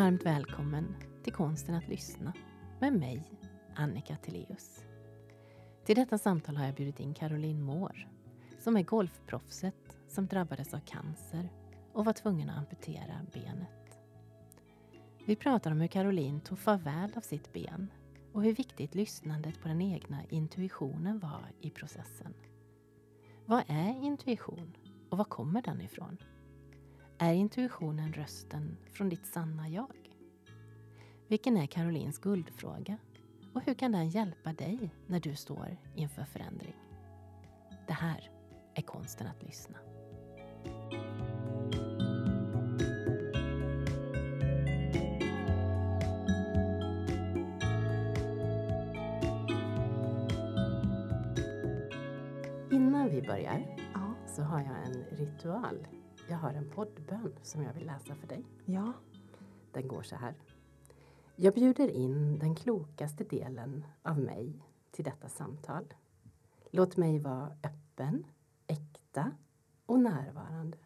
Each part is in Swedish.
Varmt välkommen till Konsten att lyssna med mig, Annika Teleus. Till detta samtal har jag bjudit in Caroline Moore som är golfproffset som drabbades av cancer och var tvungen att amputera benet. Vi pratar om hur Caroline tog farväl av sitt ben och hur viktigt lyssnandet på den egna intuitionen var i processen. Vad är intuition och var kommer den ifrån? Är intuitionen rösten från ditt sanna jag? Vilken är Carolines guldfråga? Och hur kan den hjälpa dig när du står inför förändring? Det här är konsten att lyssna. Innan vi börjar Ja. så har jag en ritual. Jag har en poddbön som jag vill läsa för dig. Ja. Den går så här. Jag bjuder in den klokaste delen av mig till detta samtal. Låt mig vara öppen, äkta och närvarande.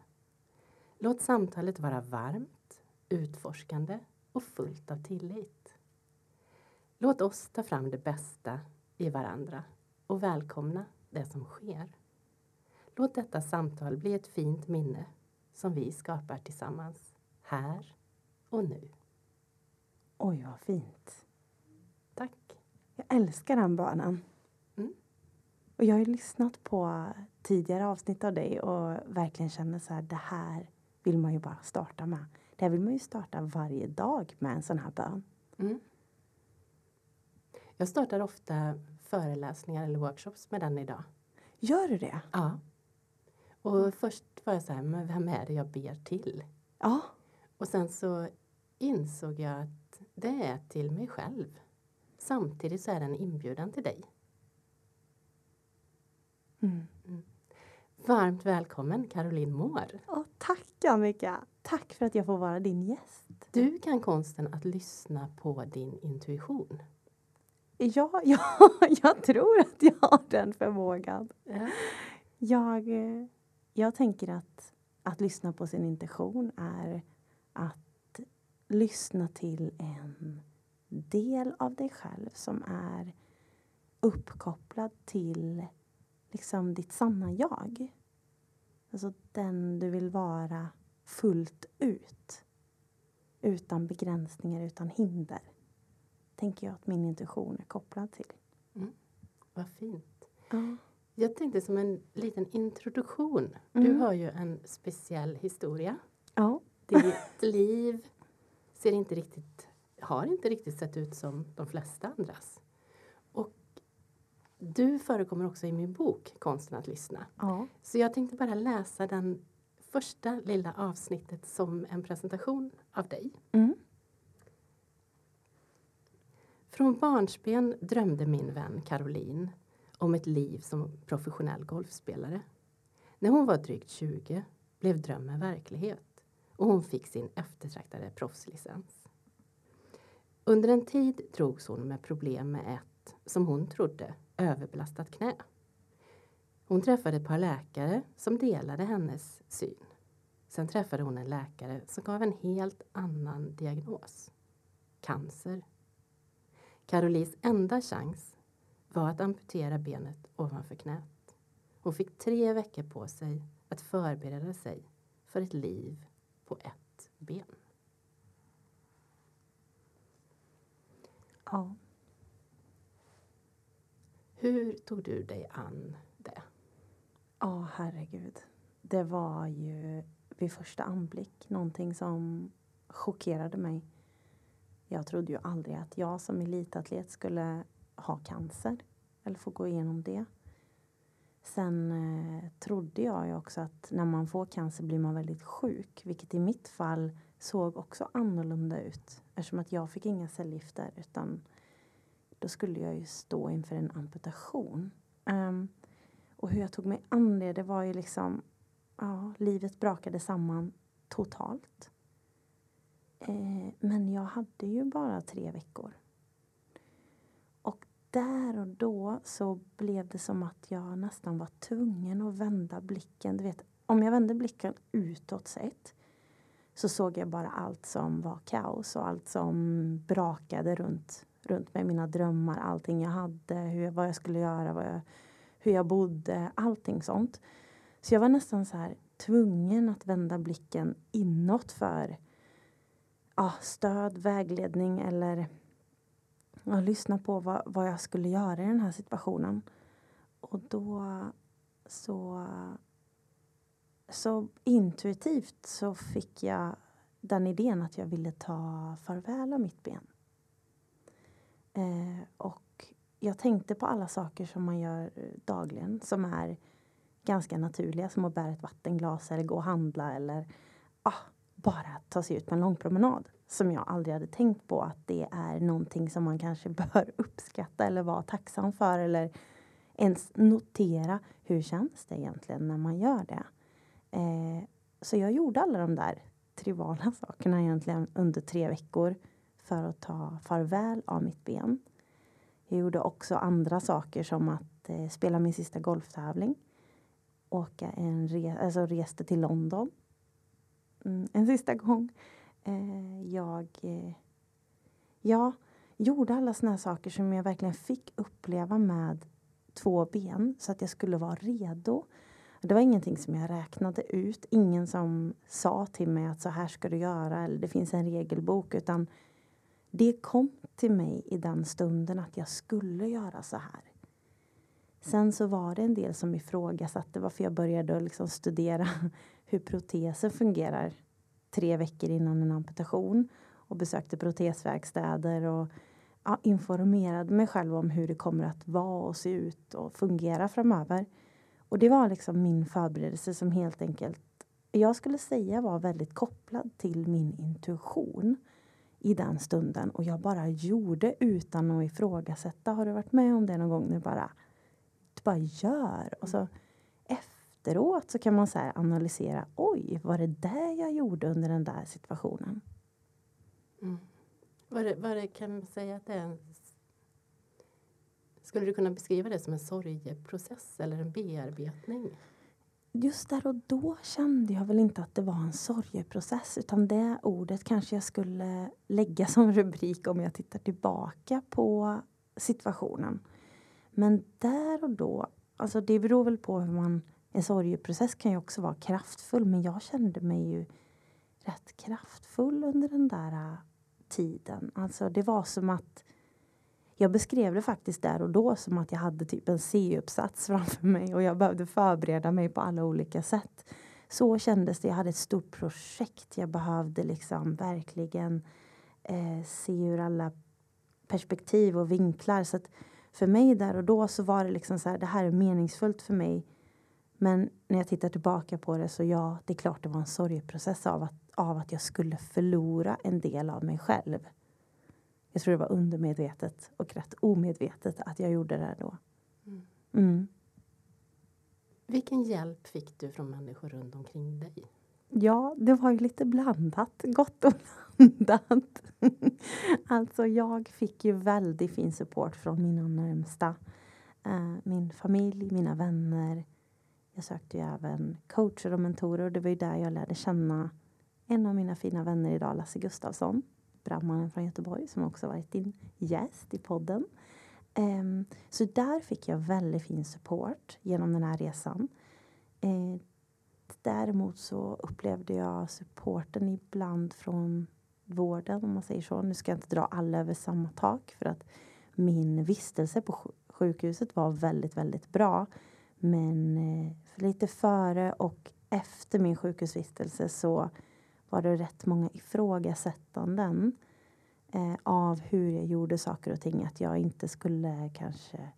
Låt samtalet vara varmt, utforskande och fullt av tillit. Låt oss ta fram det bästa i varandra och välkomna det som sker. Låt detta samtal bli ett fint minne som vi skapar tillsammans, här och nu. Oj, vad fint. Tack. Jag älskar den bönen. Mm. Och jag har lyssnat på tidigare avsnitt av dig och verkligen känner så här, det här vill man ju bara starta med. Det här vill man ju starta varje dag med en sån här bön. Mm. Jag startar ofta föreläsningar eller workshops med den idag. Gör du det? Ja. Och först var jag så här, men vem är det jag ber till? Ja. Och sen så insåg jag att det är till mig själv. Samtidigt så är det en inbjudan till dig. Mm. Varmt välkommen Caroline Moore. Åh, tack Annika! Tack för att jag får vara din gäst. Du kan konsten att lyssna på din intuition. Ja, ja jag tror att jag har den förmågan. Ja. Jag, eh, jag tänker att att lyssna på sin intention är att lyssna till en del av dig själv som är uppkopplad till liksom ditt sanna jag. Alltså den du vill vara fullt ut. Utan begränsningar, utan hinder. Tänker jag att min intuition är kopplad till. Vad fint. Ja. Jag tänkte som en liten introduktion. Du Mm. har ju en speciell historia. ja. Ditt liv ser inte riktigt, har inte riktigt sett ut som de flesta andras. Och du förekommer också i min bok Konsten att lyssna. ja. Så jag tänkte bara läsa den första lilla avsnittet som en presentation av dig. Mm. Från barnsben drömde min vän Caroline om ett liv som professionell golfspelare. När hon var drygt 20 blev drömmen verklighet och hon fick sin eftertraktade proffslicens. Under en tid drogs hon med problem med ett, som hon trodde, överbelastat knä. Hon träffade ett par läkare som delade hennes syn. Sen träffade hon en läkare som gav en helt annan diagnos. Cancer. Carolies enda chans var att amputera benet ovanför knät. Hon fick tre veckor på sig att förbereda sig för ett liv på ett ben. ja. Hur tog du dig an det? Ja, herregud. Det var ju vid första anblick någonting som chockerade mig. Jag trodde ju aldrig att jag som elitatlet skulle ha cancer eller få gå igenom det. Sen eh, trodde jag ju också att när man får cancer blir man väldigt sjuk, vilket i mitt fall såg också annorlunda ut eftersom att jag fick inga cellgifter utan då skulle jag ju stå inför en amputation. Um, och hur jag tog mig an det, det var ju liksom... Ja, livet brakade samman totalt. Eh, men jag hade ju bara tre veckor. Där och då så blev det som att jag nästan var tvungen att vända blicken. Du vet, om jag vände blicken utåt sett så såg jag bara allt som var kaos och allt som brakade runt, runt mig. Mina drömmar, allting jag hade, hur, vad jag skulle göra, vad jag, hur jag bodde, allting sånt. Så jag var nästan så här tvungen att vända blicken inåt för ja, stöd, vägledning eller jag lyssna på vad, vad jag skulle göra i den här situationen. Och då så, så intuitivt så fick jag den idén att jag ville ta farväl av mitt ben. Eh, och jag tänkte på alla saker som man gör eh, dagligen som är ganska naturliga som att bära ett vattenglas eller gå och handla eller ah, bara ta sig ut på en lång promenad. Som jag aldrig hade tänkt på att det är någonting som man kanske bör uppskatta eller vara tacksam för eller ens notera hur känns det egentligen när man gör det. Eh, så jag gjorde alla de där triviala sakerna egentligen under tre veckor för att ta farväl av mitt ben. Jag gjorde också andra saker som att eh, spela min sista golftävling. Åka en re alltså reste till London Mm, en sista gång. Eh, jag eh, ja, gjorde alla såna här saker som jag verkligen fick uppleva med två ben så att jag skulle vara redo. Det var ingenting som jag räknade ut. Ingen som sa till mig att så här ska du göra eller det finns en regelbok utan det kom till mig i den stunden att jag skulle göra så här. Sen så var det en del som ifrågasatte varför jag började liksom studera hur protesen fungerar tre veckor innan en amputation och besökte protesverkstäder och ja, informerade mig själv om hur det kommer att vara och se ut och fungera framöver. Och det var liksom min förberedelse som helt enkelt jag skulle säga var väldigt kopplad till min intuition i den stunden och jag bara gjorde utan att ifrågasätta. Har du varit med om det någon gång? När du bara, du bara gör och så efteråt så kan man så analysera. Oj, var det där jag gjorde under den där situationen? Mm. Var det, var det, kan man säga att det är en, Skulle du kunna beskriva det som en sorgeprocess eller en bearbetning? Just där och då kände jag väl inte att det var en sorgeprocess utan det ordet kanske jag skulle lägga som rubrik om jag tittar tillbaka på situationen. Men där och då, alltså det beror väl på hur man en sorgeprocess kan ju också vara kraftfull men jag kände mig ju rätt kraftfull under den där äh, tiden. Alltså det var som att jag beskrev det faktiskt där och då som att jag hade typ en C-uppsats framför mig och jag behövde förbereda mig på alla olika sätt. Så kändes det. Jag hade ett stort projekt. Jag behövde liksom verkligen eh, se ur alla perspektiv och vinklar. Så att för mig där och då så var det liksom så här, det här är meningsfullt för mig men när jag tittar tillbaka på det så ja, det är klart det var en sorgeprocess av att, av att jag skulle förlora en del av mig själv. Jag tror det var undermedvetet och rätt omedvetet att jag gjorde det då. Mm. Mm. Vilken hjälp fick du från människor runt omkring dig? Ja, det var ju lite blandat. Gott och blandat. alltså, jag fick ju väldigt fin support från mina närmsta. Uh, min familj, mina vänner, jag sökte ju även coacher och mentorer och det var ju där jag lärde känna en av mina fina vänner idag, Lasse Gustafsson, brandmannen från Göteborg som också varit din gäst i podden. Um, så där fick jag väldigt fin support genom den här resan. Uh, däremot så upplevde jag supporten ibland från vården om man säger så. Nu ska jag inte dra alla över samma tak för att min vistelse på sjukhuset var väldigt, väldigt bra. Men eh, lite före och efter min sjukhusvistelse så var det rätt många ifrågasättanden eh, av hur jag gjorde saker och ting. Att jag inte skulle kanske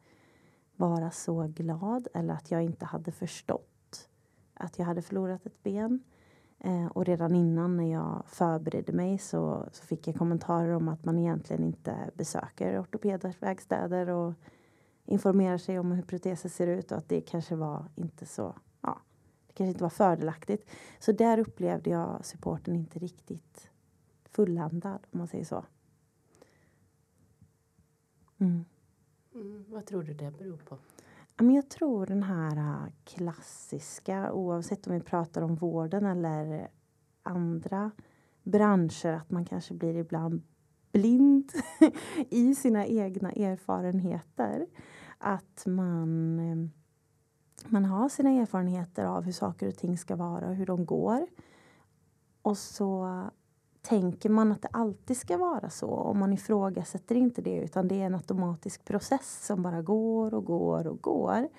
vara så glad eller att jag inte hade förstått att jag hade förlorat ett ben. Eh, och redan innan när jag förberedde mig så, så fick jag kommentarer om att man egentligen inte besöker ortopedverkstäder och informerar sig om hur proteser ser ut och att det kanske var inte så, ja, det kanske inte var fördelaktigt. Så där upplevde jag supporten inte riktigt fulländad om man säger så. Mm. Mm, vad tror du det beror på? jag tror den här äh, klassiska, oavsett om vi pratar om vården eller andra branscher att man kanske blir ibland blind i sina egna erfarenheter. Att man, eh, man har sina erfarenheter av hur saker och ting ska vara och hur de går. Och så tänker man att det alltid ska vara så och man ifrågasätter inte det utan det är en automatisk process som bara går och går och går.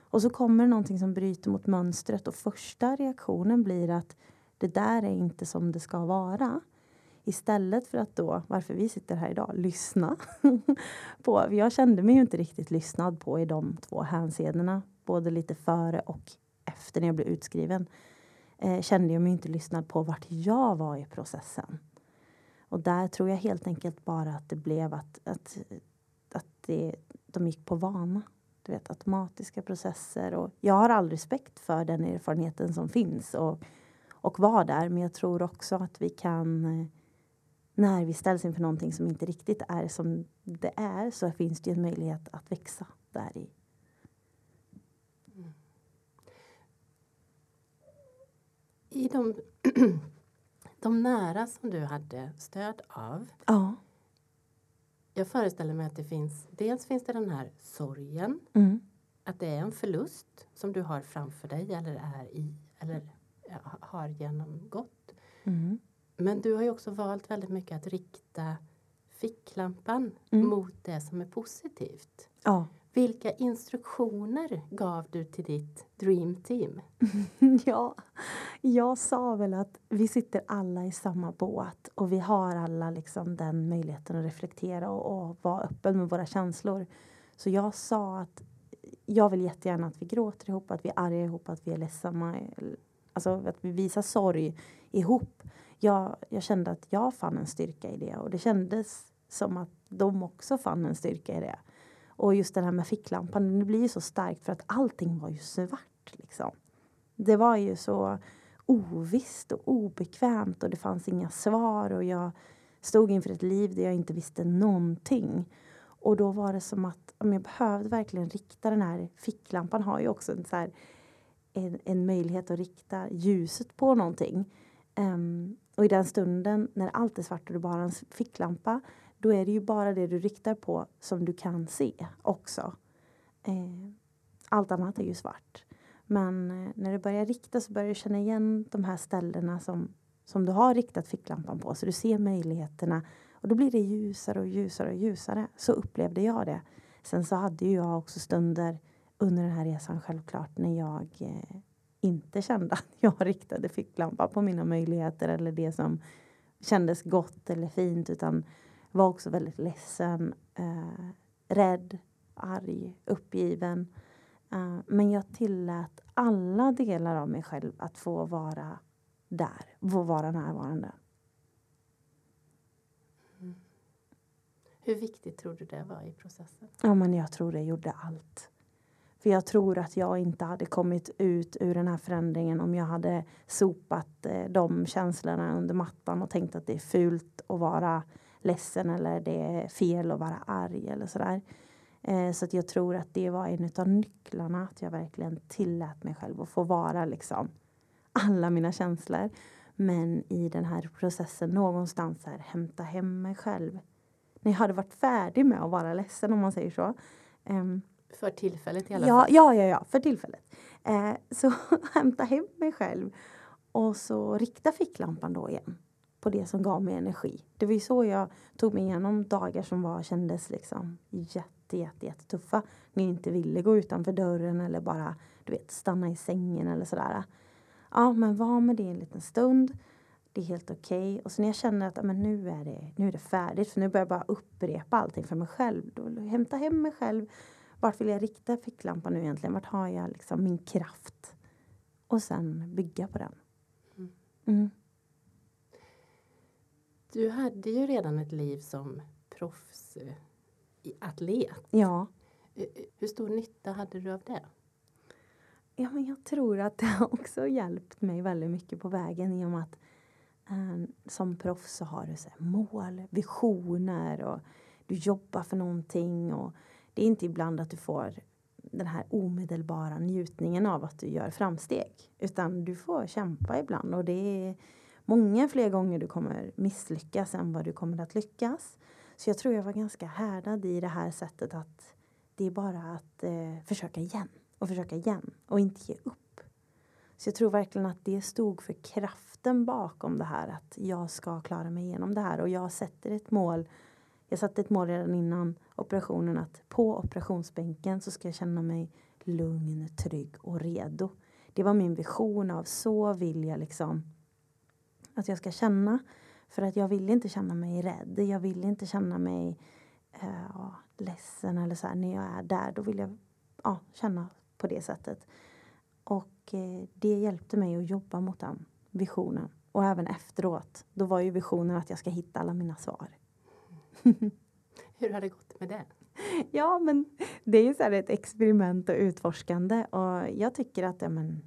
Och så kommer det någonting som bryter mot mönstret och första reaktionen blir att det där är inte som det ska vara. Istället för att då, varför vi sitter här idag, lyssna på. Jag kände mig ju inte riktigt lyssnad på i de två hänseendena. Både lite före och efter när jag blev utskriven. Eh, kände jag mig inte lyssnad på vart jag var i processen. Och där tror jag helt enkelt bara att det blev att, att, att det, de gick på vana. Du vet, automatiska processer. Och jag har all respekt för den erfarenheten som finns och, och var där. Men jag tror också att vi kan eh, när vi ställs inför någonting som inte riktigt är som det är så finns det en möjlighet att växa där i. Mm. I de, de nära som du hade stöd av. Ja. Jag föreställer mig att det finns, dels finns det den här sorgen. Mm. Att det är en förlust som du har framför dig eller är i eller har genomgått. Mm. Men du har ju också valt väldigt mycket att rikta ficklampan mm. mot det som är positivt. Ja. Vilka instruktioner gav du till ditt dream team? ja, jag sa väl att vi sitter alla i samma båt och vi har alla liksom den möjligheten att reflektera och, och vara öppen med våra känslor. Så jag sa att jag vill jättegärna att vi gråter ihop, att vi är arga ihop, att vi är ledsamma. Alltså att vi visar sorg ihop jag, jag kände att jag fann en styrka i det och det kändes som att de också fann en styrka i det. Och just det här med ficklampan, det blir ju så starkt för att allting var ju svart. Liksom. Det var ju så ovisst och obekvämt och det fanns inga svar och jag stod inför ett liv där jag inte visste någonting. Och då var det som att om jag behövde verkligen rikta den här ficklampan har ju också en, så här, en, en möjlighet att rikta ljuset på någonting. Um, och i den stunden när allt är svart och du bara har en ficklampa då är det ju bara det du riktar på som du kan se också. Eh, allt annat är ju svart. Men eh, när du börjar rikta så börjar du känna igen de här ställena som, som du har riktat ficklampan på. Så du ser möjligheterna och då blir det ljusare och ljusare och ljusare. Så upplevde jag det. Sen så hade ju jag också stunder under den här resan självklart när jag eh, inte kände att jag riktade ficklampa på mina möjligheter eller det som kändes gott eller fint utan var också väldigt ledsen, eh, rädd, arg, uppgiven. Uh, men jag tillät alla delar av mig själv att få vara där, få vara närvarande. Mm. Hur viktigt tror du det var i processen? Ja, men jag tror det gjorde allt. För jag tror att jag inte hade kommit ut ur den här förändringen om jag hade sopat eh, de känslorna under mattan och tänkt att det är fult att vara ledsen eller det är fel att vara arg eller sådär. Eh, så att jag tror att det var en av nycklarna att jag verkligen tillät mig själv att få vara liksom alla mina känslor. Men i den här processen någonstans här hämta hem mig själv. När jag hade varit färdig med att vara ledsen om man säger så. Um, för tillfället i alla ja, fall? Ja, ja, ja, för tillfället. Eh, så hämta hem mig själv och så rikta ficklampan då igen på det som gav mig energi. Det var ju så jag tog mig igenom dagar som var, kändes liksom jätte, jätte, jättetuffa. När jag inte ville gå utanför dörren eller bara du vet, stanna i sängen eller sådär. Ja, men var med det en liten stund. Det är helt okej. Okay. Och så när jag känner att men nu, är det, nu är det färdigt, för nu börjar jag bara upprepa allting för mig själv. Då hämta hem mig själv vart vill jag rikta ficklampan nu egentligen? Vart har jag liksom min kraft? Och sen bygga på den. Mm. mm. Du hade ju redan ett liv som proffsatlet. Ja. Eh, eh, hur stor nytta hade du av det? Ja, men jag tror att det har också hjälpt mig väldigt mycket på vägen i och med att eh, som proffs så har du så mål, visioner och du jobbar för någonting och det är inte ibland att du får den här omedelbara njutningen av att du gör framsteg. Utan du får kämpa ibland och det är många fler gånger du kommer misslyckas än vad du kommer att lyckas. Så jag tror jag var ganska härdad i det här sättet att det är bara att eh, försöka igen och försöka igen och inte ge upp. Så jag tror verkligen att det stod för kraften bakom det här att jag ska klara mig igenom det här och jag sätter ett mål. Jag satte ett mål redan innan operationen att på operationsbänken så ska jag känna mig lugn, trygg och redo. Det var min vision av så vill jag liksom att jag ska känna. För att jag vill inte känna mig rädd. Jag vill inte känna mig uh, ledsen eller så här, när jag är där. Då vill jag uh, känna på det sättet. Och uh, det hjälpte mig att jobba mot den visionen. Och även efteråt. Då var ju visionen att jag ska hitta alla mina svar. Hur har det gått med det? Ja, men det är ju så ett experiment och utforskande. Och jag tycker att ja, men,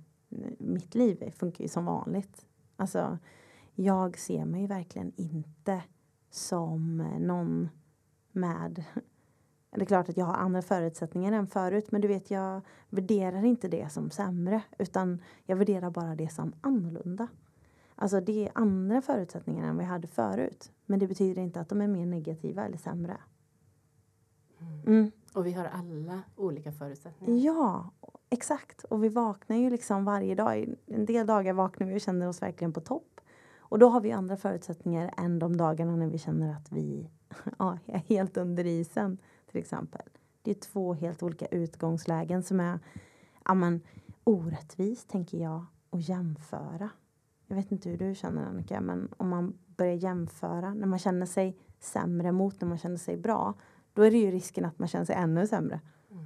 mitt liv funkar ju som vanligt. Alltså, jag ser mig verkligen inte som någon med det är klart att jag har andra förutsättningar än förut men du vet jag värderar inte det som sämre utan jag värderar bara det som annorlunda. Alltså det är andra förutsättningar än vi hade förut men det betyder inte att de är mer negativa eller sämre. Mm. Och vi har alla olika förutsättningar. Ja, exakt. Och vi vaknar ju liksom varje dag. En del dagar vaknar vi och känner oss verkligen på topp. Och då har vi andra förutsättningar än de dagarna när vi känner att vi ja, är helt under isen till exempel. Det är två helt olika utgångslägen som är ja, men, orättvist tänker jag att jämföra. Jag vet inte hur du känner Annika men om man börjar jämföra när man känner sig sämre mot när man känner sig bra då är det ju risken att man känner sig ännu sämre. Mm.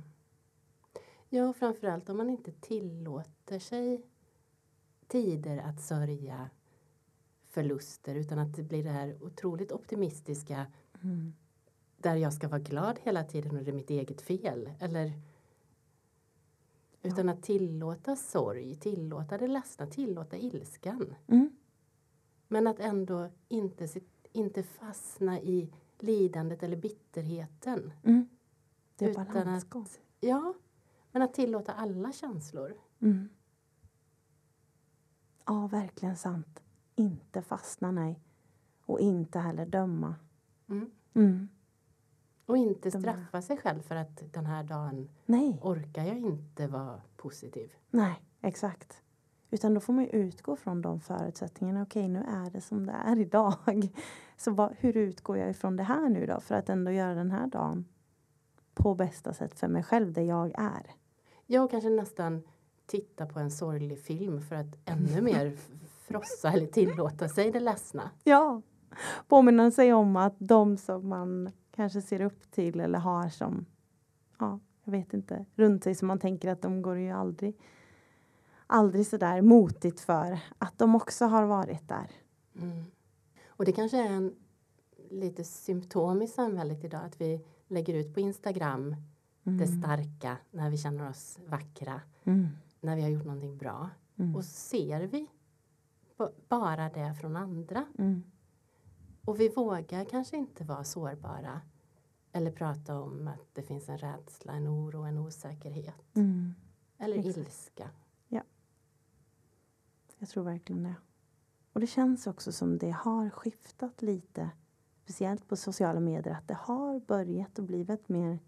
Ja, framförallt om man inte tillåter sig tider att sörja förluster utan att det blir det här otroligt optimistiska mm. där jag ska vara glad hela tiden och det är mitt eget fel. Eller, utan ja. att tillåta sorg, tillåta det ledsna, tillåta ilskan. Mm. Men att ändå inte, inte fastna i lidandet eller bitterheten. Mm. Det är balansgång. Ja, men att tillåta alla känslor. Mm. Ja, verkligen sant. Inte fastna, nej. Och inte heller döma. Mm. Mm. Och inte straffa sig själv för att den här dagen nej. orkar jag inte vara positiv. Nej, exakt. Utan då får man utgå från de förutsättningarna. Okej, nu är det som det är idag. Så vad, hur utgår jag ifrån det här nu då? För att ändå göra den här dagen på bästa sätt för mig själv, där jag är. Jag kanske nästan titta på en sorglig film för att ännu mer frossa eller tillåta sig det ledsna. Ja, påminna sig om att de som man kanske ser upp till eller har som, ja, jag vet inte, runt sig som man tänker att de går ju aldrig aldrig så där motigt för att de också har varit där. Mm. Och det kanske är en lite symptom i samhället idag att vi lägger ut på Instagram mm. det starka när vi känner oss vackra, mm. när vi har gjort någonting bra. Mm. Och ser vi bara det från andra. Mm. Och vi vågar kanske inte vara sårbara eller prata om att det finns en rädsla, en oro, en osäkerhet. Mm. Eller Exakt. ilska. Jag tror verkligen det. Och det känns också som det har skiftat lite, speciellt på sociala medier, att det har börjat att blivit mer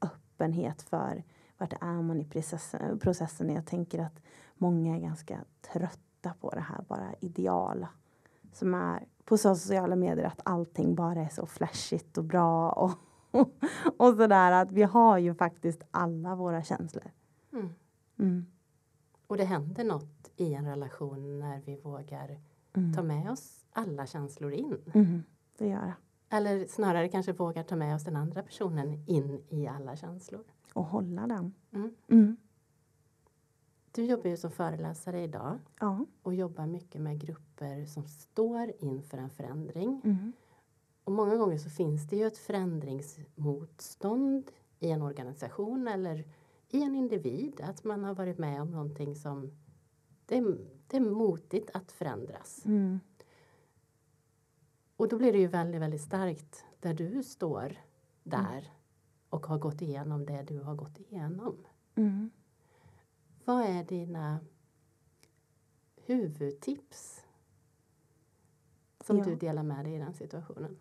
öppenhet för vart är man i processen, processen. Jag tänker att många är ganska trötta på det här bara ideala som är på sociala medier att allting bara är så flashigt och bra och, och sådär att vi har ju faktiskt alla våra känslor. Mm. Mm. Och det händer något i en relation när vi vågar mm. ta med oss alla känslor in. Mm, det gör det. Eller snarare kanske vågar ta med oss den andra personen in i alla känslor. Och hålla den. Mm. mm. Du jobbar ju som föreläsare idag ja. och jobbar mycket med grupper som står inför en förändring. Mm. Och många gånger så finns det ju ett förändringsmotstånd i en organisation eller i en individ. Att man har varit med om någonting som det är, det är motigt att förändras. Mm. Och då blir det ju väldigt, väldigt starkt där du står där och har gått igenom det du har gått igenom. Mm. Vad är dina huvudtips som Ja. du delar med dig i den situationen?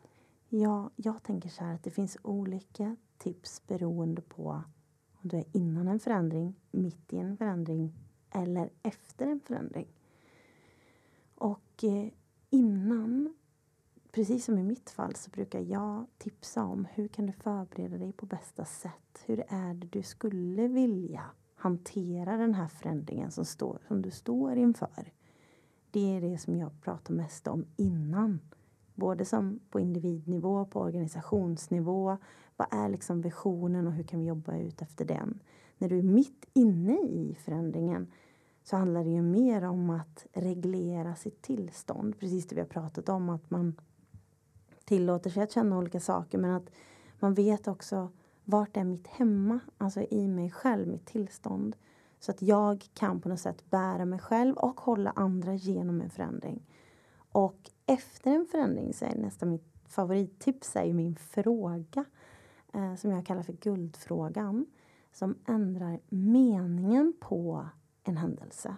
Ja, jag tänker så här att det finns olika tips beroende på om du är innan en förändring, mitt i en förändring eller efter en förändring. Och eh, innan, precis som i mitt fall, så brukar jag tipsa om hur kan du förbereda dig på bästa sätt? Hur är det du skulle vilja hantera den här förändringen som, står, som du står inför? Det är det som jag pratar mest om innan. Både som på individnivå, på organisationsnivå. Vad är liksom visionen och hur kan vi jobba ut efter den? När du är mitt inne i förändringen så handlar det ju mer om att reglera sitt tillstånd. Precis det vi har pratat om, att man tillåter sig att känna olika saker men att man vet också vart är mitt hemma, alltså i mig själv, mitt tillstånd. Så att jag kan på något sätt bära mig själv och hålla andra genom en förändring. Och efter en förändring så är nästan mitt favorittips är ju min fråga eh, som jag kallar för guldfrågan som ändrar meningen på en händelse.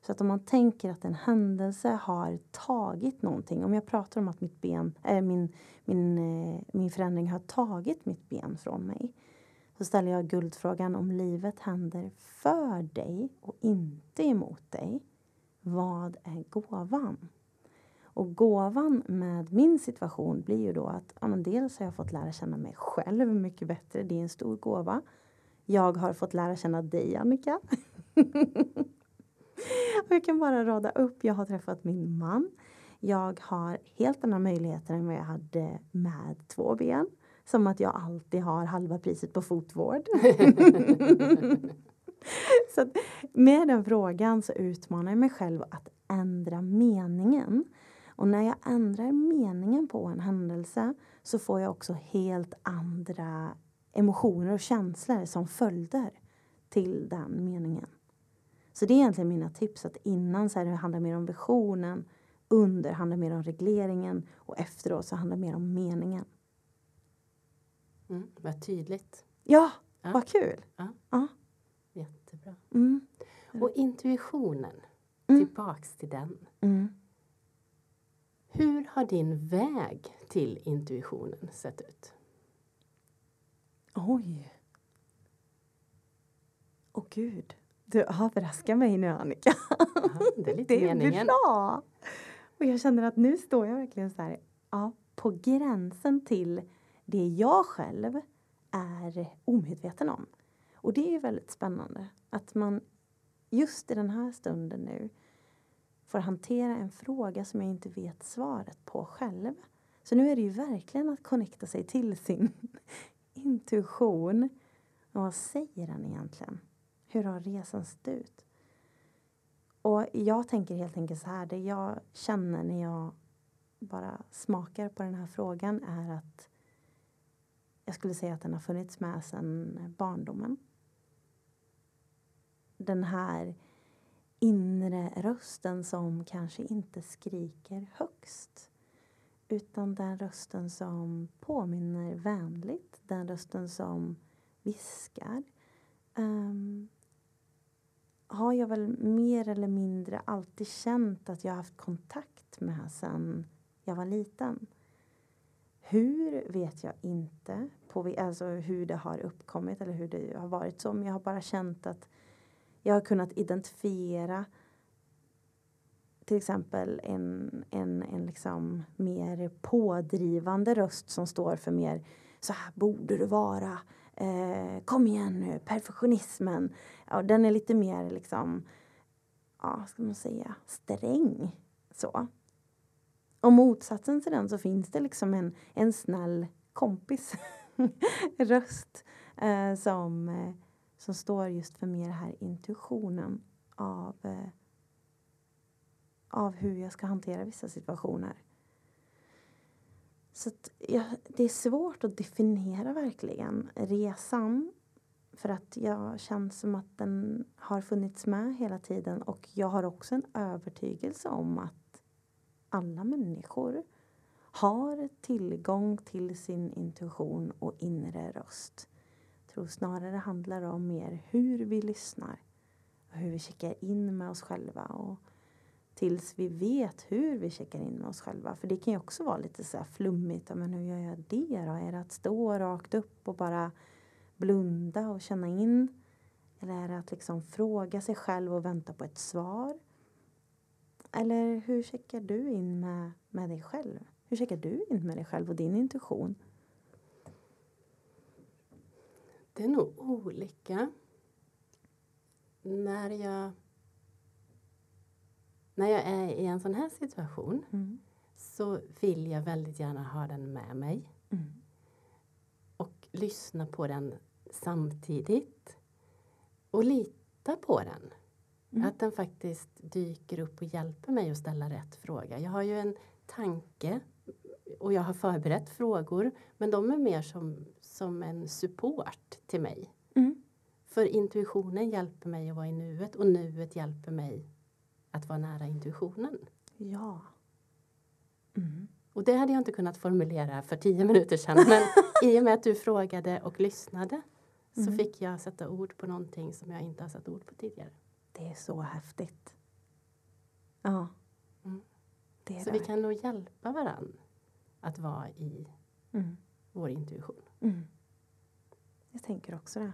Så att om man tänker att en händelse har tagit någonting. Om jag pratar om att mitt ben, äh, min, min, äh, min förändring har tagit mitt ben från mig. Så ställer jag guldfrågan om livet händer för dig och inte emot dig. Vad är gåvan? Och gåvan med min situation blir ju då att ja, men dels har jag fått lära känna mig själv mycket bättre. Det är en stor gåva. Jag har fått lära känna dig, Annika och jag kan bara rada upp. Jag har träffat min man. Jag har helt andra möjligheter än vad jag hade med två ben. Som att jag alltid har halva priset på fotvård. så att med den frågan så utmanar jag mig själv att ändra meningen. Och när jag ändrar meningen på en händelse så får jag också helt andra emotioner och känslor som följder till den meningen. Så det är egentligen mina tips att innan så här, det handlar mer om visionen, under handlar mer om regleringen och efteråt så handlar det mer om meningen. Mm, vad tydligt. Ja, Ja. vad kul! Ja. Ja. Jättebra. Mm. Och intuitionen, Mm. tillbaks till den. Mm. Hur har din väg till intuitionen sett ut? Oj. Åh gud. Du överraskar mig nu Annika. Aha, det är lite Det är meningen. bra! Och jag känner att nu står jag verkligen så här, ja, på gränsen till det jag själv är omedveten om. Och det är väldigt spännande att man just i den här stunden nu får hantera en fråga som jag inte vet svaret på själv. Så nu är det ju verkligen att connecta sig till sin intuition. Och vad säger den egentligen? Hur har resan sett ut? Och jag tänker helt enkelt så här, det jag känner när jag bara smakar på den här frågan är att jag skulle säga att den har funnits med sedan barndomen. Den här inre rösten som kanske inte skriker högst. Utan den rösten som påminner vänligt. Den rösten som viskar. Um, har jag väl mer eller mindre alltid känt att jag har haft kontakt med sen jag var liten. Hur vet jag inte, på, alltså hur det har uppkommit eller hur det har varit så. Men jag har bara känt att jag har kunnat identifiera till exempel en, en, en liksom mer pådrivande röst som står för mer så här borde du vara. Eh, kom igen nu, perfektionismen. Ja, den är lite mer liksom, ja, vad ska man säga, sträng. Så. Och motsatsen till den så finns det liksom en, en snäll kompis röst eh, som, eh, som står just för mer den här intuitionen av, eh, av hur jag ska hantera vissa situationer. Så att, ja, det är svårt att definiera verkligen resan. För att jag känns som att den har funnits med hela tiden. Och jag har också en övertygelse om att alla människor har tillgång till sin intuition och inre röst. Jag tror snarare det handlar om mer hur vi lyssnar. Och hur vi checkar in med oss själva. Och tills vi vet hur vi checkar in med oss själva. För det kan ju också vara lite så här flummigt. Men hur gör jag det då? Är det att stå rakt upp och bara blunda och känna in? Eller är det att liksom fråga sig själv och vänta på ett svar? Eller hur checkar du in med, med dig själv? Hur checkar du in med dig själv och din intuition? Det är nog olika. När jag, när jag är i en sån här situation Mm. så vill jag väldigt gärna ha den med mig Mm. och lyssna på den samtidigt. Och lita på den. Mm. Att den faktiskt dyker upp och hjälper mig att ställa rätt fråga. Jag har ju en tanke och jag har förberett frågor men de är mer som, som en support till mig. Mm. För intuitionen hjälper mig att vara i nuet och nuet hjälper mig att vara nära intuitionen. Ja. Mm. Och det hade jag inte kunnat formulera för tio minuter sedan men i och med att du frågade och lyssnade så Mm. fick jag sätta ord på någonting som jag inte har satt ord på tidigare. Det är så häftigt. Ja. Mm. Det är Så det. vi kan nog hjälpa varann att vara i Mm. vår intuition. Mm. Jag tänker också det.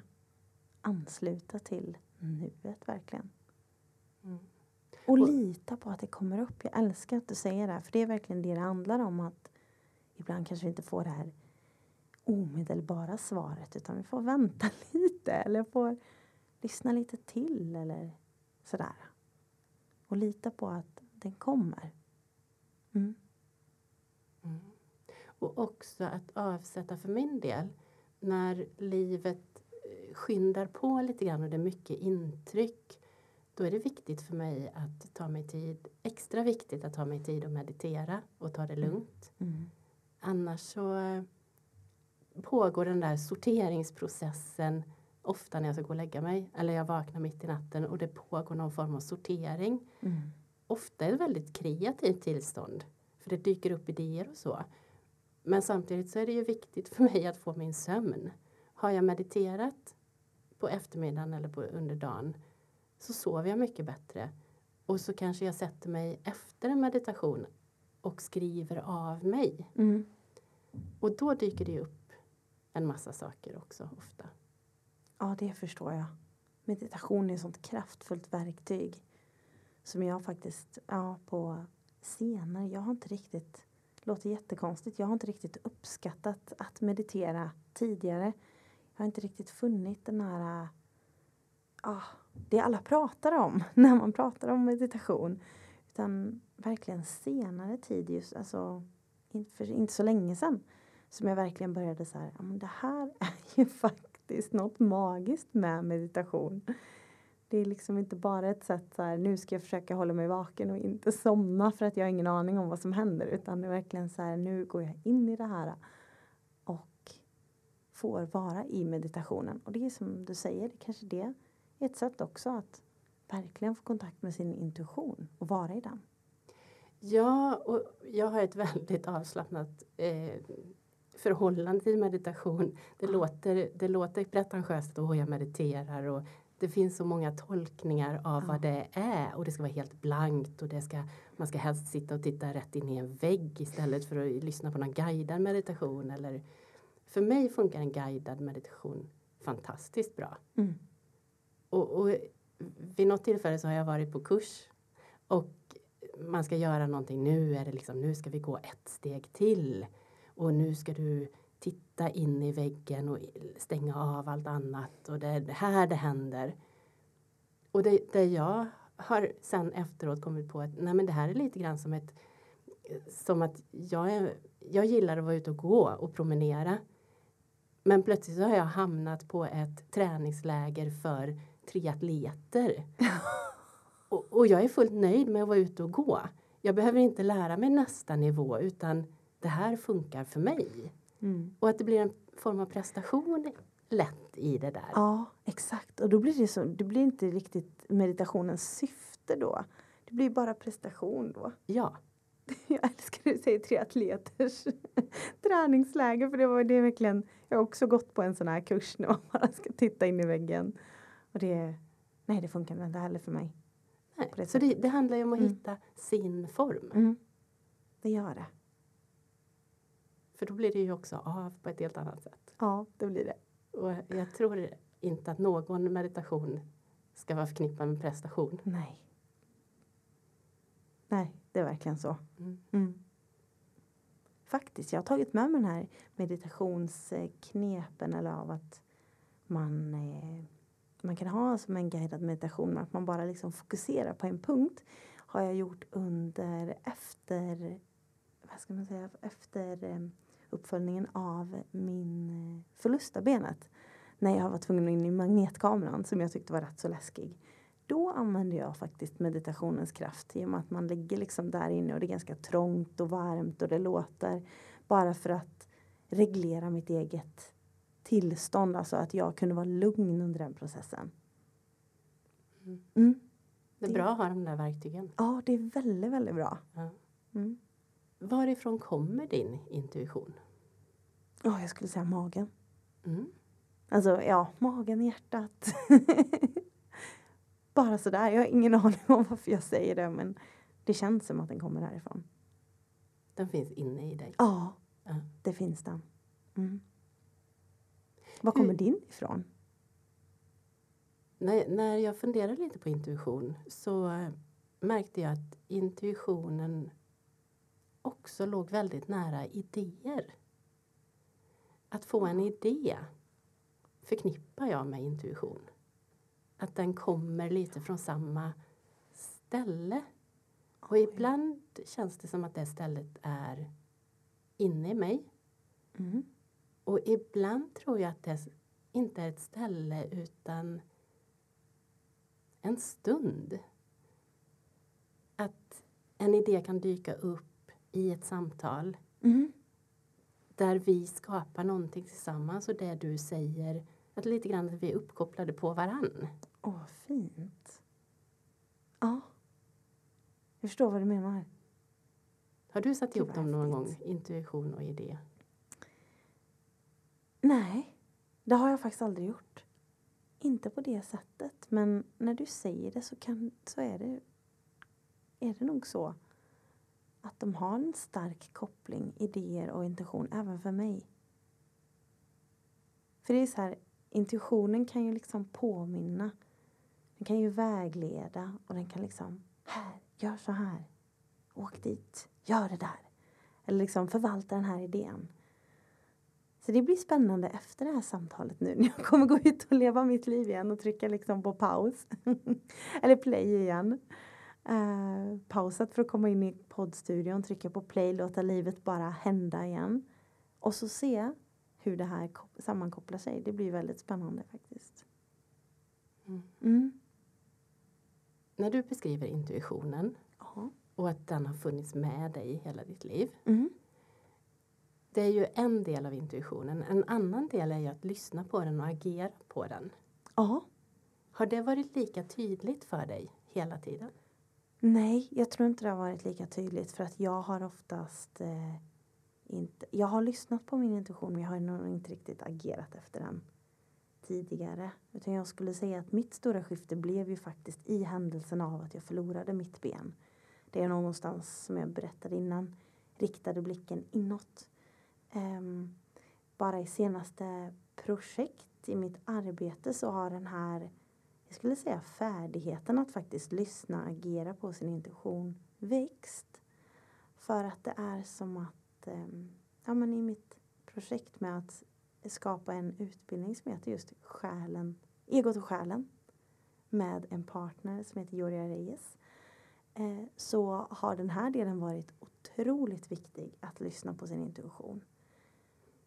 Ansluta till nuet verkligen. Och, Och- lita på att det kommer upp. Jag älskar att du säger det. här, För det är verkligen det det handlar om. Att ibland kanske vi inte får det här omedelbara svaret. Utan vi får vänta lite. Eller får lyssna lite till. Eller sådär. Och lita på att den kommer. Mm. Mm. Och också att avsätta för min del när livet eh, skyndar på lite grann och det är mycket intryck då är det viktigt för mig att ta mig tid, extra viktigt att ta mig tid att meditera och ta det Mm. lugnt. Mm. Annars så pågår den där sorteringsprocessen ofta när jag ska gå och lägga mig eller jag vaknar mitt i natten och det pågår någon form av sortering. Mm. Ofta är det ett väldigt kreativt tillstånd för det dyker upp idéer och så. Men samtidigt så är det ju viktigt för mig att få min sömn. Har jag mediterat på eftermiddagen eller på under dagen så sover jag mycket bättre. Och så kanske jag sätter mig efter en meditation och skriver av mig. Mm. Och då dyker det upp en massa saker också ofta. Ja, det förstår jag. Meditation är ett sånt kraftfullt verktyg. Som jag faktiskt, ja, på senare, jag har inte riktigt, låter jättekonstigt, jag har inte riktigt uppskattat att meditera tidigare. Jag har inte riktigt funnit den här, ah, det alla pratar om när man pratar om meditation. Utan verkligen senare tid, just, alltså inte, för inte så länge sedan. Som jag verkligen började så här, ja men det här är ju faktiskt något magiskt med meditation. Det är liksom inte bara ett sätt så här, nu ska jag försöka hålla mig vaken och inte somna för att jag har ingen aning om vad som händer. Utan det är verkligen så här, nu går jag in i det här och får vara i meditationen. Och det är som du säger, det kanske det ett sätt också att verkligen få kontakt med sin intuition och vara i den. Ja, och jag har ett väldigt avslappnat eh, förhållande till meditation. Det, Ja. låter, det låter pretentiöst att jag mediterar och det finns så många tolkningar av Ja. vad det är och det ska vara helt blankt och det ska, man ska helst sitta och titta rätt in i en vägg istället för att lyssna på någon guidad meditation. Eller, för mig funkar en guidad meditation fantastiskt bra. Mm. Och, och vid något tillfälle så har jag varit på kurs och man ska göra någonting. Nu är det liksom, nu ska vi gå ett steg till. Och nu ska du titta in i väggen och stänga av allt annat. Och det är här det händer. Och det, det jag har sen efteråt kommit på att nej men det här är lite grann som ett som att jag, är, jag gillar att vara ute och gå och promenera. Men plötsligt så har jag hamnat på ett träningsläger för triatleter. och, och jag är fullt nöjd med att vara ute och gå. Jag behöver inte lära mig nästa nivå utan det här funkar för mig. Mm. Och att det blir en form av prestation lätt i det där. Ja, exakt. Och då blir det så, det blir inte riktigt meditationens syfte då. Det blir bara prestation då. Ja. Jag älskar att du säger triatleters träningsläger för det var det verkligen, jag har också gått på en sån här kurs när man bara ska titta in i väggen. Och det, nej det funkar inte heller för mig. Nej. det Så det, det handlar ju om att Mm. hitta sin form. Mm. Det gör det. För då blir det ju också av på ett helt annat sätt. Ja, det blir det. Och jag tror inte att någon meditation ska vara förknippad med prestation. Nej. Nej, det är verkligen så. Mm. Mm. Faktiskt, jag har tagit med mig den här meditationsknepen eller av att man, eh, man kan ha som en guidad meditation att man bara liksom fokuserar på en punkt har jag gjort under efter, vad ska man säga, efter ehm, uppföljningen av min eh, förlust av benet. När jag var tvungen att in i magnetkameran som jag tyckte var rätt så läskig. Då använder jag faktiskt meditationens kraft i och med att man ligger liksom där inne och det är ganska trångt och varmt och det låter. Bara för att reglera mitt eget tillstånd, alltså att jag kunde vara lugn under den processen. Mm. Mm. Det är bra att ha de där verktygen. Ja, det är väldigt, väldigt bra. Ja. Mm. Varifrån kommer din intuition? Ja, jag skulle säga magen. Mm. Alltså, ja, magen, hjärtat. Bara sådär. Jag har ingen aning om varför jag säger det, men det känns som att den kommer härifrån. Den finns inne i dig. Ja, Ja. det finns den. Mm. Var kommer Hur- din ifrån? När, när jag funderade lite på intuition så eh, märkte jag att intuitionen också låg väldigt nära idéer. Att få en idé förknippar jag med intuition. Att den kommer lite från samma ställe. Och ibland känns det som att det stället är inne i mig. Mm. Och ibland tror jag att det inte är ett ställe utan en stund. Att en idé kan dyka upp i ett samtal Mm. där vi skapar någonting tillsammans och det du säger, att lite grann att vi är uppkopplade på varann. Åh, vad fint. Ja. Jag förstår vad du menar. Har du satt ihop dem någon gång? Intuition och idé? Nej, det har jag faktiskt aldrig gjort. Inte på det sättet. Men när du säger det så, kan, så är, det, är det nog så att de har en stark koppling, idéer och intention, även för mig. För det är så här, intuitionen kan ju liksom påminna. Den kan ju vägleda och den kan liksom, här, gör så här. Åk dit, gör det där. Eller liksom förvalta den här idén. Så det blir spännande efter det här samtalet nu när jag kommer gå ut och leva mitt liv igen och trycka liksom på paus. Eller play igen. Uh, pausat för att komma in i poddstudion, trycka på play, låta livet bara hända igen. Och så se hur det här kop- sammankopplar sig. Det blir väldigt spännande faktiskt. Mm. Mm. När du beskriver intuitionen Ja. och att den har funnits med dig hela ditt liv. Mm. Det är ju en del av intuitionen. En annan del är ju att lyssna på den och agera på den. ja. Har det varit lika tydligt för dig hela tiden? Nej, jag tror inte det har varit lika tydligt för att jag har oftast eh, inte... Jag har lyssnat på min intuition men jag har nog inte riktigt agerat efter den tidigare. Utan jag skulle säga att mitt stora skifte blev ju faktiskt i händelsen av att jag förlorade mitt ben. Det är någonstans som jag berättade innan, riktade blicken inåt. Ehm, bara i senaste projekt i mitt arbete så har den här jag skulle säga färdigheten att faktiskt lyssna, agera på sin intuition växt. För att det är som att, ehm, ja men i mitt projekt med att skapa en utbildning som heter just själen, egot och själen med en partner som heter Joria Reyes eh, så har den här delen varit otroligt viktig att lyssna på sin intuition.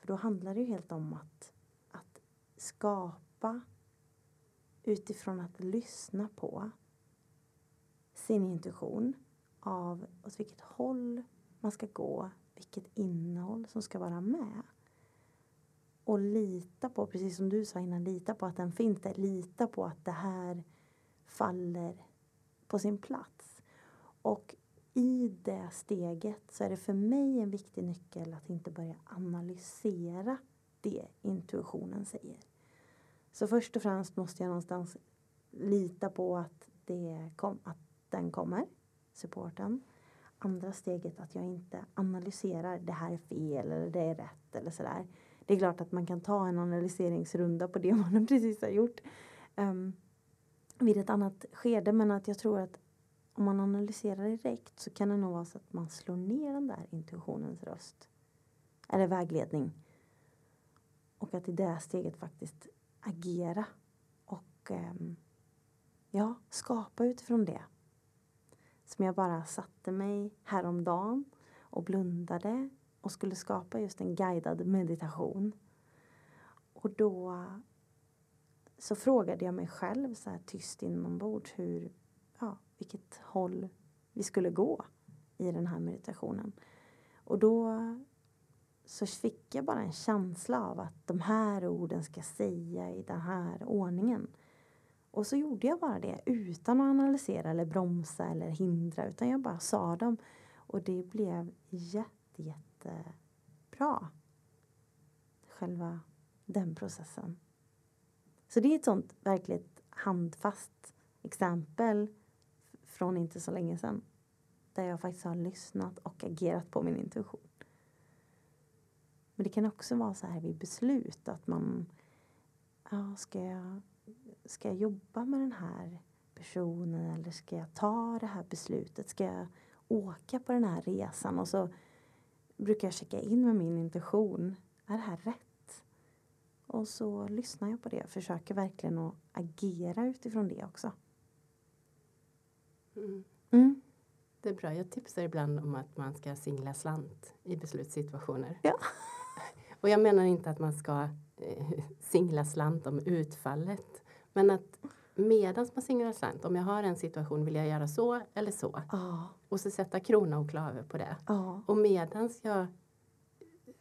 För då handlar det ju helt om att, att skapa utifrån att lyssna på sin intuition av åt vilket håll man ska gå, vilket innehåll som ska vara med. Och lita på, precis som du sa innan, lita på att den finns där. Lita på att det här faller på sin plats. Och i det steget så är det för mig en viktig nyckel att inte börja analysera det intuitionen säger. Så först och främst måste jag någonstans lita på att det, kom, att den kommer, supporten. Andra steget att jag inte analyserar det här är fel eller det är rätt eller sådär. Det är klart att man kan ta en analyseringsrunda på det man precis har gjort um, vid ett annat skede men att jag tror att om man analyserar direkt så kan det nog vara så att man slår ner den där intuitionens röst. Eller vägledning. Och att i det steget faktiskt agera och ehm, ja, skapa utifrån det. Som jag bara satte mig häromdagen och blundade och skulle skapa just en guidad meditation. Och då så frågade jag mig själv så här tyst inombords hur, vilket håll vi skulle gå i den här meditationen. Och då så fick jag bara en känsla av att de här orden ska säga i den här ordningen. Och så gjorde jag bara det utan att analysera eller bromsa eller hindra utan jag bara sa dem. Och det blev jätte, jättebra. Själva den processen. Så det är ett sånt verkligt handfast exempel från inte så länge sedan. Där jag faktiskt har lyssnat och agerat på min intuition. Men det kan också vara så här vid beslut att man ja, ska, jag, ska jag jobba med den här personen eller ska jag ta det här beslutet? Ska jag åka på den här resan? Och så brukar jag checka in med min intuition. Är det här rätt? Och så lyssnar jag på det och försöker verkligen att agera utifrån det också. Mm. Mm. Det är bra. Jag tipsar ibland om att man ska singla slant i beslutssituationer. Ja. Och jag menar inte att man ska eh, singla slant om utfallet. Men att medan man singlar slant, om jag har en situation, vill jag göra så eller så? Oh. Och så sätta krona och klave på det. Oh. Och medans jag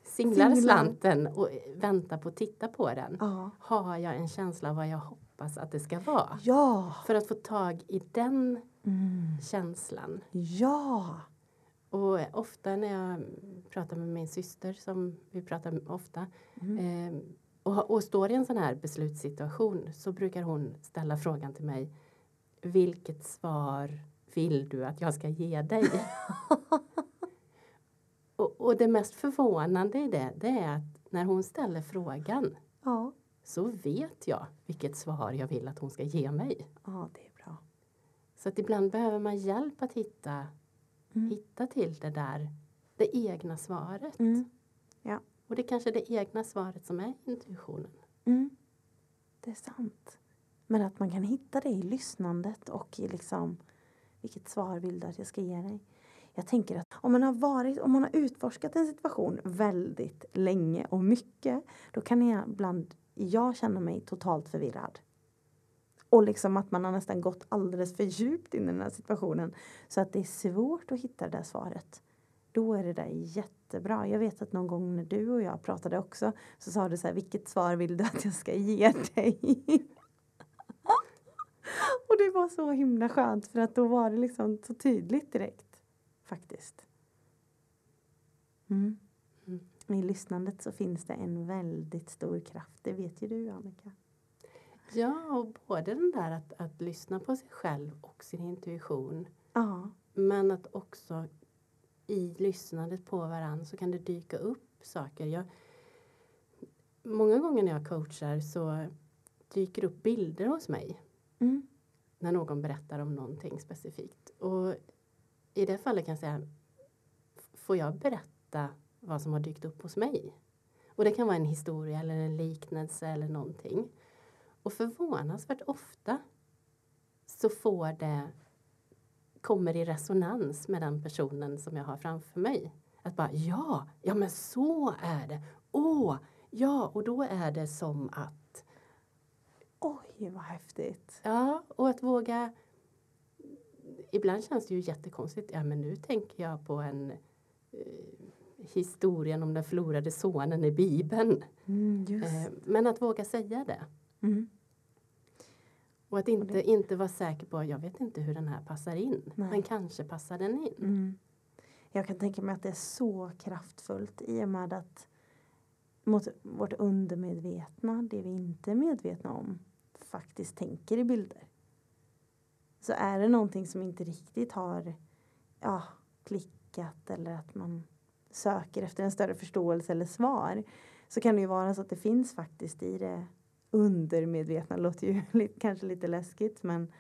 singlar Singlar. slanten och väntar på att titta på den oh. har jag en känsla av vad jag hoppas att det ska vara. Ja. För att få tag i den mm. känslan. Ja. Och ofta när jag pratar med min syster, som vi pratar ofta, mm. eh, och, och, står i en sån här beslutssituation så brukar hon ställa frågan till mig Vilket svar vill du att jag ska ge dig? och, och, det mest förvånande i det, det är att när hon ställer frågan ja. så vet jag vilket svar jag vill att hon ska ge mig. Ja, det. Så att ibland behöver man hjälp att hitta mm. hitta till det där, det egna svaret. Mm. Ja. Och det är kanske det egna svaret som är intuitionen. Mm. Det är sant. Men att man kan hitta det i lyssnandet och i liksom vilket svar vill du att jag ska ge dig? Jag tänker att om man har varit, om man har utforskat en situation väldigt länge och mycket, då kan jag ibland, jag känna mig totalt förvirrad. Och liksom att man har nästan gått alldeles för djupt in i den här situationen. Så att det är svårt att hitta det där svaret. Då är det där jättebra. Jag vet att någon gång när du och jag pratade också så sa du så här, vilket svar vill du att jag ska ge dig? och det var så himla skönt för att då var det liksom så tydligt direkt. Faktiskt. Mm. Mm. I lyssnandet så finns det en väldigt stor kraft. Det vet ju du Annika. Ja, och både den där att, att lyssna på sig själv och sin intuition. Ja. Men att också i lyssnandet på varandra så kan det dyka upp saker. Jag, många gånger när jag coachar så dyker upp bilder hos mig. Mm. När någon berättar om någonting specifikt. Och i det fallet kan jag säga, får jag berätta vad som har dykt upp hos mig? Och det kan vara en historia eller en liknelse eller någonting. Och förvånansvärt ofta så får det kommer i resonans med den personen som jag har framför mig. Att bara ja, ja men så är det. Åh, ja och då är det som att. Oj vad häftigt. Ja, och att våga. Ibland känns det ju jättekonstigt. Ja men nu tänker jag på en eh, historien om den förlorade sonen i Bibeln. Mm, eh, men att våga säga det. Mm. Och att inte, och det... inte vara säker på, jag vet inte hur den här passar in. Nej. Men kanske passar den in. Mm. Jag kan tänka mig att det är så kraftfullt i och med att mot vårt undermedvetna, det vi inte är medvetna om, faktiskt tänker i bilder. Så är det någonting som inte riktigt har ja, klickat eller att man söker efter en större förståelse eller svar så kan det ju vara så att det finns faktiskt i det undermedvetna, låter ju kanske lite läskigt men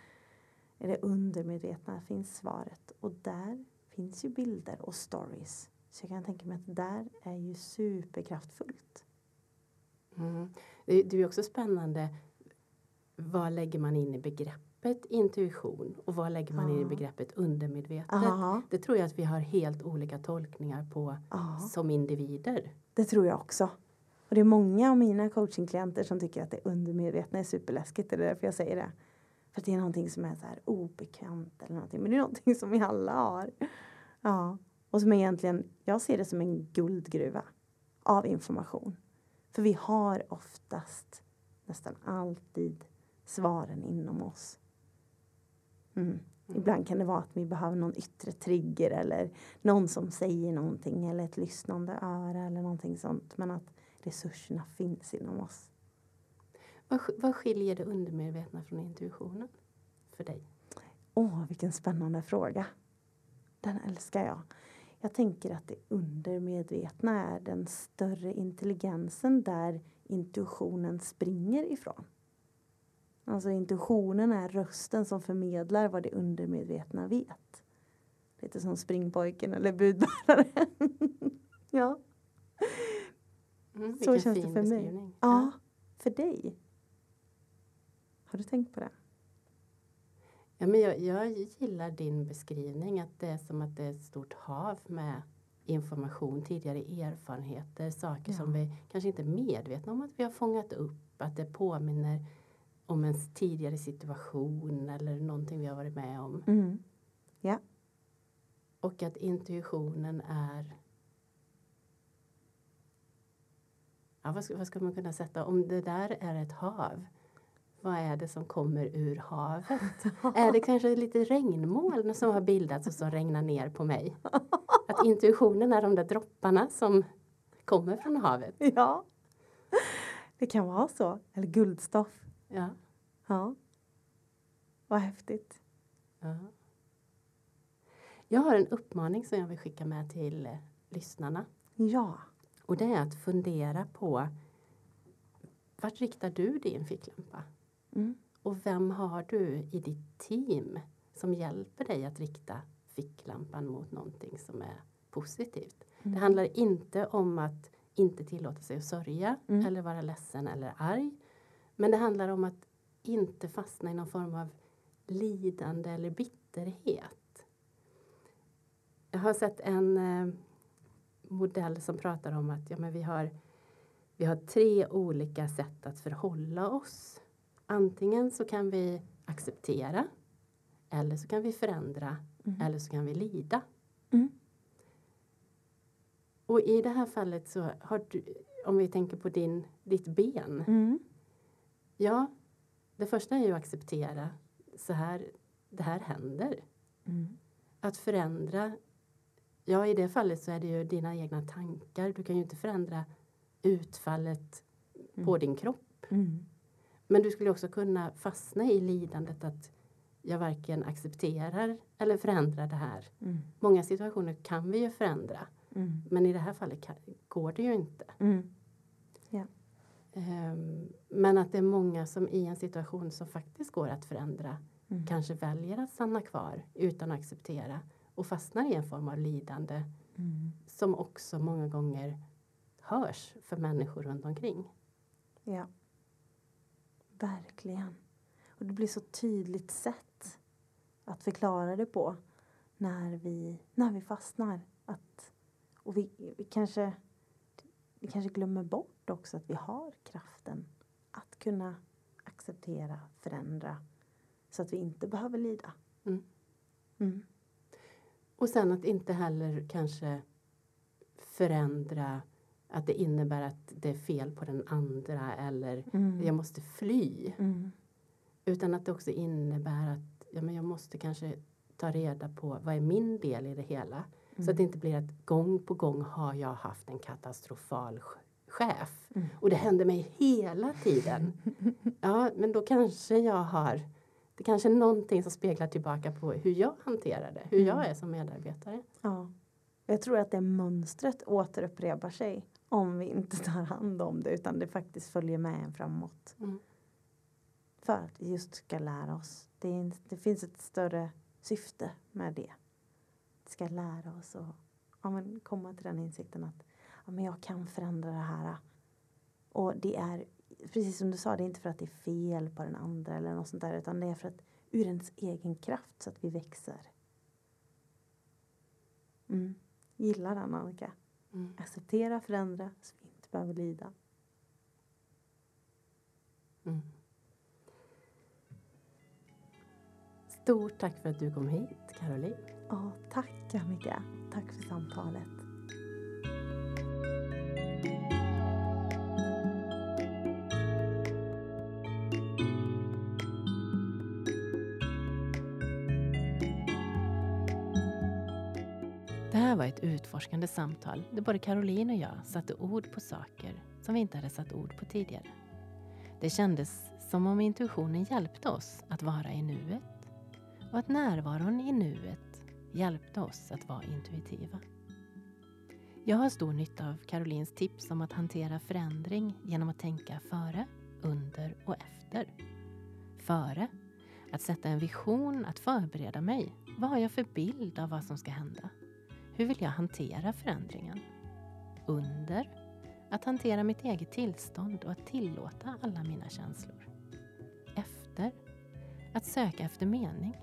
i det undermedvetna finns svaret och där finns ju bilder och stories. Så jag kan tänka mig att det där är ju superkraftfullt. Mm. Det, det är också spännande. Vad lägger man in i begreppet intuition och vad lägger man in i begreppet undermedvetet? Aha. Det tror jag att vi har helt olika tolkningar på Ja, som individer. det tror jag också. Och det är många av mina coachingklienter som tycker att det undermedvetna är superläskigt. Det är därför jag säger det. För att det är någonting som är så här obekant eller någonting. Men det är någonting som vi alla har. Ja. Och som egentligen, jag ser det som en guldgruva av information. För vi har oftast, nästan alltid, svaren inom oss. Mm. Ibland kan det vara att vi behöver någon yttre trigger eller någon som säger någonting eller ett lyssnande öra eller någonting sånt. Men att resurserna finns inom oss. Vad, vad skiljer det undermedvetna från intuitionen för dig? Åh, vilken spännande fråga. Den älskar jag. Jag tänker att det undermedvetna är den större intelligensen där intuitionen springer ifrån. Alltså intuitionen är rösten som förmedlar vad det undermedvetna vet. Lite som springpojken eller budbäraren. ja. Mm, Så känns det fin för mig. ja, för dig. Har du tänkt på det? Ja, men jag, jag gillar din beskrivning att det är som att det är ett stort hav med information, tidigare erfarenheter, saker Ja. som vi kanske inte är medvetna om att vi har fångat upp. Att det påminner om en tidigare situation eller någonting vi har varit med om. Mm. Och att intuitionen är Ja, vad, ska, vad ska man kunna sätta? Om det där är ett hav, vad är det som kommer ur havet? är det kanske lite regnmoln som har bildats och som regnar ner på mig? Att intuitionen är de där dropparna som kommer från havet? Ja. Det kan vara så. Eller guldstoff. Ja. Ja. Vad häftigt. ja. Jag har en uppmaning som jag vill skicka med till lyssnarna. Ja. Och det är att fundera på vart riktar du din ficklampa? Mm. Och vem har du i ditt team som hjälper dig att rikta ficklampan mot någonting som är positivt? Mm. Det handlar inte om att inte tillåta sig att sörja Mm. eller vara ledsen eller arg. Men det handlar om att inte fastna i någon form av lidande eller bitterhet. Jag har sett en eh, modell som pratar om att ja, men vi, har, vi har tre olika sätt att förhålla oss. Antingen så kan vi acceptera eller så kan vi förändra Mm. eller så kan vi lida. Mm. Och i det här fallet så har du, om vi tänker på din, ditt ben. Mm. Ja, det första är ju att acceptera. Så här, det här händer. Mm. Att förändra. Ja, i det fallet så är det ju dina egna tankar. Du kan ju inte förändra utfallet på din kropp. Mm. Men du skulle också kunna fastna i lidandet att jag varken accepterar eller förändrar det här. Mm. Många situationer kan vi ju förändra. Mm. Men i det här fallet kan, går det ju inte. Mm. Ehm, men att det är många som i en situation som faktiskt går att förändra Mm. kanske väljer att stanna kvar utan att acceptera och fastnar i en form av lidande Mm. som också många gånger hörs för människor runt omkring. Ja. Verkligen. Och det blir så tydligt sätt att förklara det på när vi, när vi fastnar. Att, och vi, vi, kanske, vi kanske glömmer bort också att vi har kraften att kunna acceptera, förändra så att vi inte behöver lida. Mm. Mm. Och sen att inte heller kanske förändra att det innebär att det är fel på den andra eller Mm. jag måste fly. Mm. Utan att det också innebär att ja, men jag måste kanske ta reda på vad är min del i det hela. Så att det inte blir att gång på gång har jag haft en katastrofal ch- chef. Mm. Och det händer mig hela tiden. Ja, men då kanske jag har Det kanske är någonting som speglar tillbaka på hur jag hanterar det, hur jag Mm. är som medarbetare. Ja. Jag tror att det mönstret återupprepar sig om vi inte tar hand om det utan det faktiskt följer med en framåt. Mm. För att vi just ska lära oss. Det, är, det finns ett större syfte med det. Vi ska lära oss och ja, men komma till den insikten att ja, men jag kan förändra det här. Och det är, precis som du sa, det är inte för att det är fel på den andra eller något sånt där utan det är för att ur ens egen kraft så att vi växer. Mm. Gillar den Annika. Mm. Acceptera, förändra så vi inte behöver lida. Mm. Stort tack för att du kom hit, Caroline. Ja, tack Annika. Tack för samtalet. Här var ett utforskande samtal där både Caroline och jag satte ord på saker som vi inte hade satt ord på tidigare. Det kändes som om intuitionen hjälpte oss att vara i nuet och att närvaron i nuet hjälpte oss att vara intuitiva. Jag har stor nytta av Carolines tips om att hantera förändring genom att tänka före, under och efter. Före, att sätta en vision, att förbereda mig. Vad har jag för bild av vad som ska hända? Hur vill jag hantera förändringen? Under, att hantera mitt eget tillstånd och att tillåta alla mina känslor. Efter, att söka efter mening.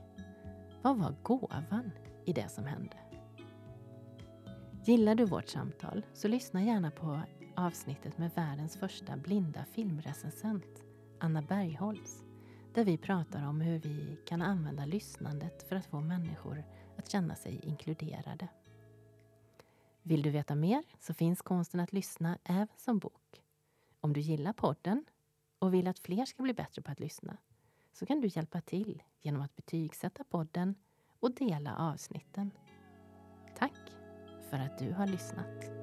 Vad var gåvan i det som hände? Gillar du vårt samtal så lyssna gärna på avsnittet med världens första blinda filmrecensent, Anna Bergholtz, där vi pratar om hur vi kan använda lyssnandet för att få människor att känna sig inkluderade. Vill du veta mer så finns konsten att lyssna även som bok. Om du gillar podden och vill att fler ska bli bättre på att lyssna så kan du hjälpa till genom att betygsätta podden och dela avsnitten. Tack för att du har lyssnat.